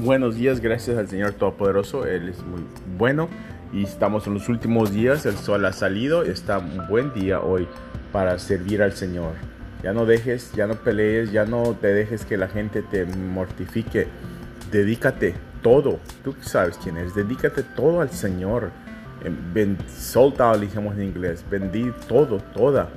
buenos días, gracias al Señor Todopoderoso. Él es muy bueno y estamos en los últimos días. El sol ha salido. Está un buen día hoy para servir al Señor. Ya no dejes, ya no pelees, ya no te dejes que la gente te mortifique. Dedícate todo. Tú sabes quién es. Dedícate todo al Señor. Ben, solta, dijimos en inglés. Bendí todo, toda,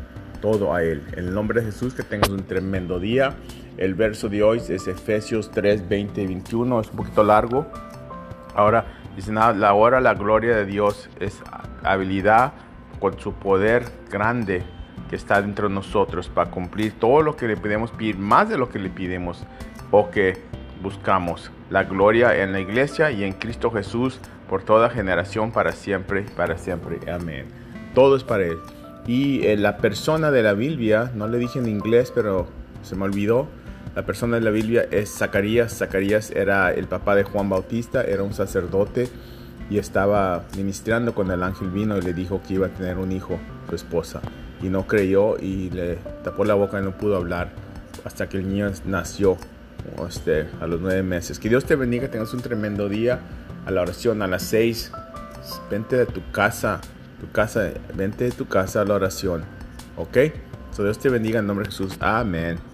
todo a Él. En el nombre de Jesús, que tengas un tremendo día. El verso de hoy es Efesios 3, 20 y 21. Es un poquito largo. Ahora dice nada, la hora, la gloria de Dios es habilidad con su poder grande que está dentro de nosotros para cumplir todo lo que le pedimos pedir, más de lo que le pidemos o que buscamos. La gloria en la iglesia y en Cristo Jesús por toda generación, para siempre, para siempre. Amén. Todo es para Él. Y eh, la persona de la Biblia, no le dije en inglés, pero se me olvidó la persona de la Biblia es Zacarías. Zacarías era el papá de Juan Bautista, era un sacerdote y estaba ministrando cuando el ángel vino y le dijo que iba a tener un hijo, su esposa. Y no creyó y le tapó la boca y no pudo hablar hasta que el niño nació este, a los nueve meses. Que Dios te bendiga, tengas un tremendo día. A la oración a las seis, vente de tu casa, tu casa, vente de tu casa a la oración. ¿Ok? So Dios te bendiga en nombre de Jesús. Amén.